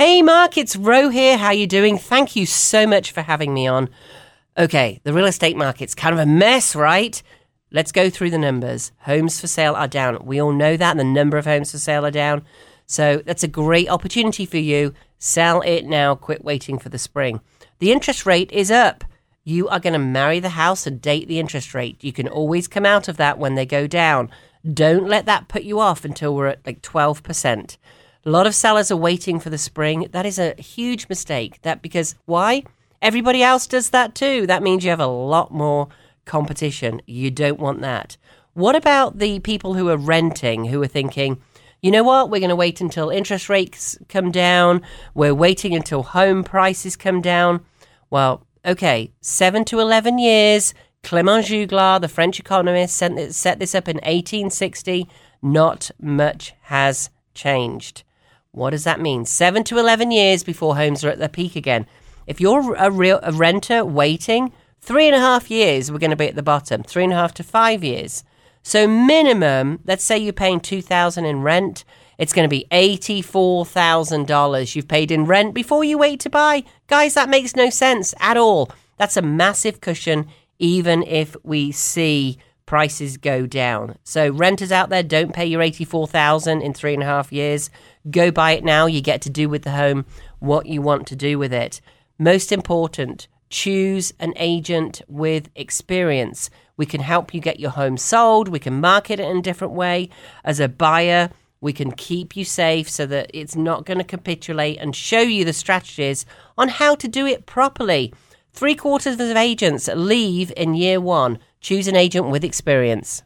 Hey Mark, it's Ro here. How you doing? Thank you so much for having me on. Okay, the real estate market's kind of a mess, right? Let's go through the numbers. Homes for sale are down. We all know that. The number of homes for sale are down. So that's a great opportunity for you. Sell it now. Quit waiting for the spring. The interest rate is up. You are going to marry the house and date the interest rate. You can always come out of that when they go down. Don't let that put you off until we're at like 12%. A lot of sellers are waiting for the spring. That is a huge mistake. That because why? Everybody else does that too. That means you have a lot more competition. You don't want that. What about the people who are renting who are thinking, you know what, we're going to wait until interest rates come down, we're waiting until home prices come down? Well, okay, seven to 11 years. Clement Juglar, the French economist, set this up in 1860. Not much has changed. What does that mean? Seven to 11 years before homes are at their peak again. If you're a, real, a renter waiting, three and a half years, we're going to be at the bottom. Three and a half to five years. So minimum, let's say you're paying 2000 in rent, it's going to be $84,000 you've paid in rent before you wait to buy. Guys, that makes no sense at all. That's a massive cushion even if we see prices go down. So renters out there, don't pay your 84,000 in three and a half years. Go buy it now. You get to do with the home what you want to do with it. Most important, choose an agent with experience. We can help you get your home sold. We can market it in a different way. As a buyer, we can keep you safe so that it's not going to capitulate and show you the strategies on how to do it properly. Three quarters of agents leave in year one. Choose an agent with experience.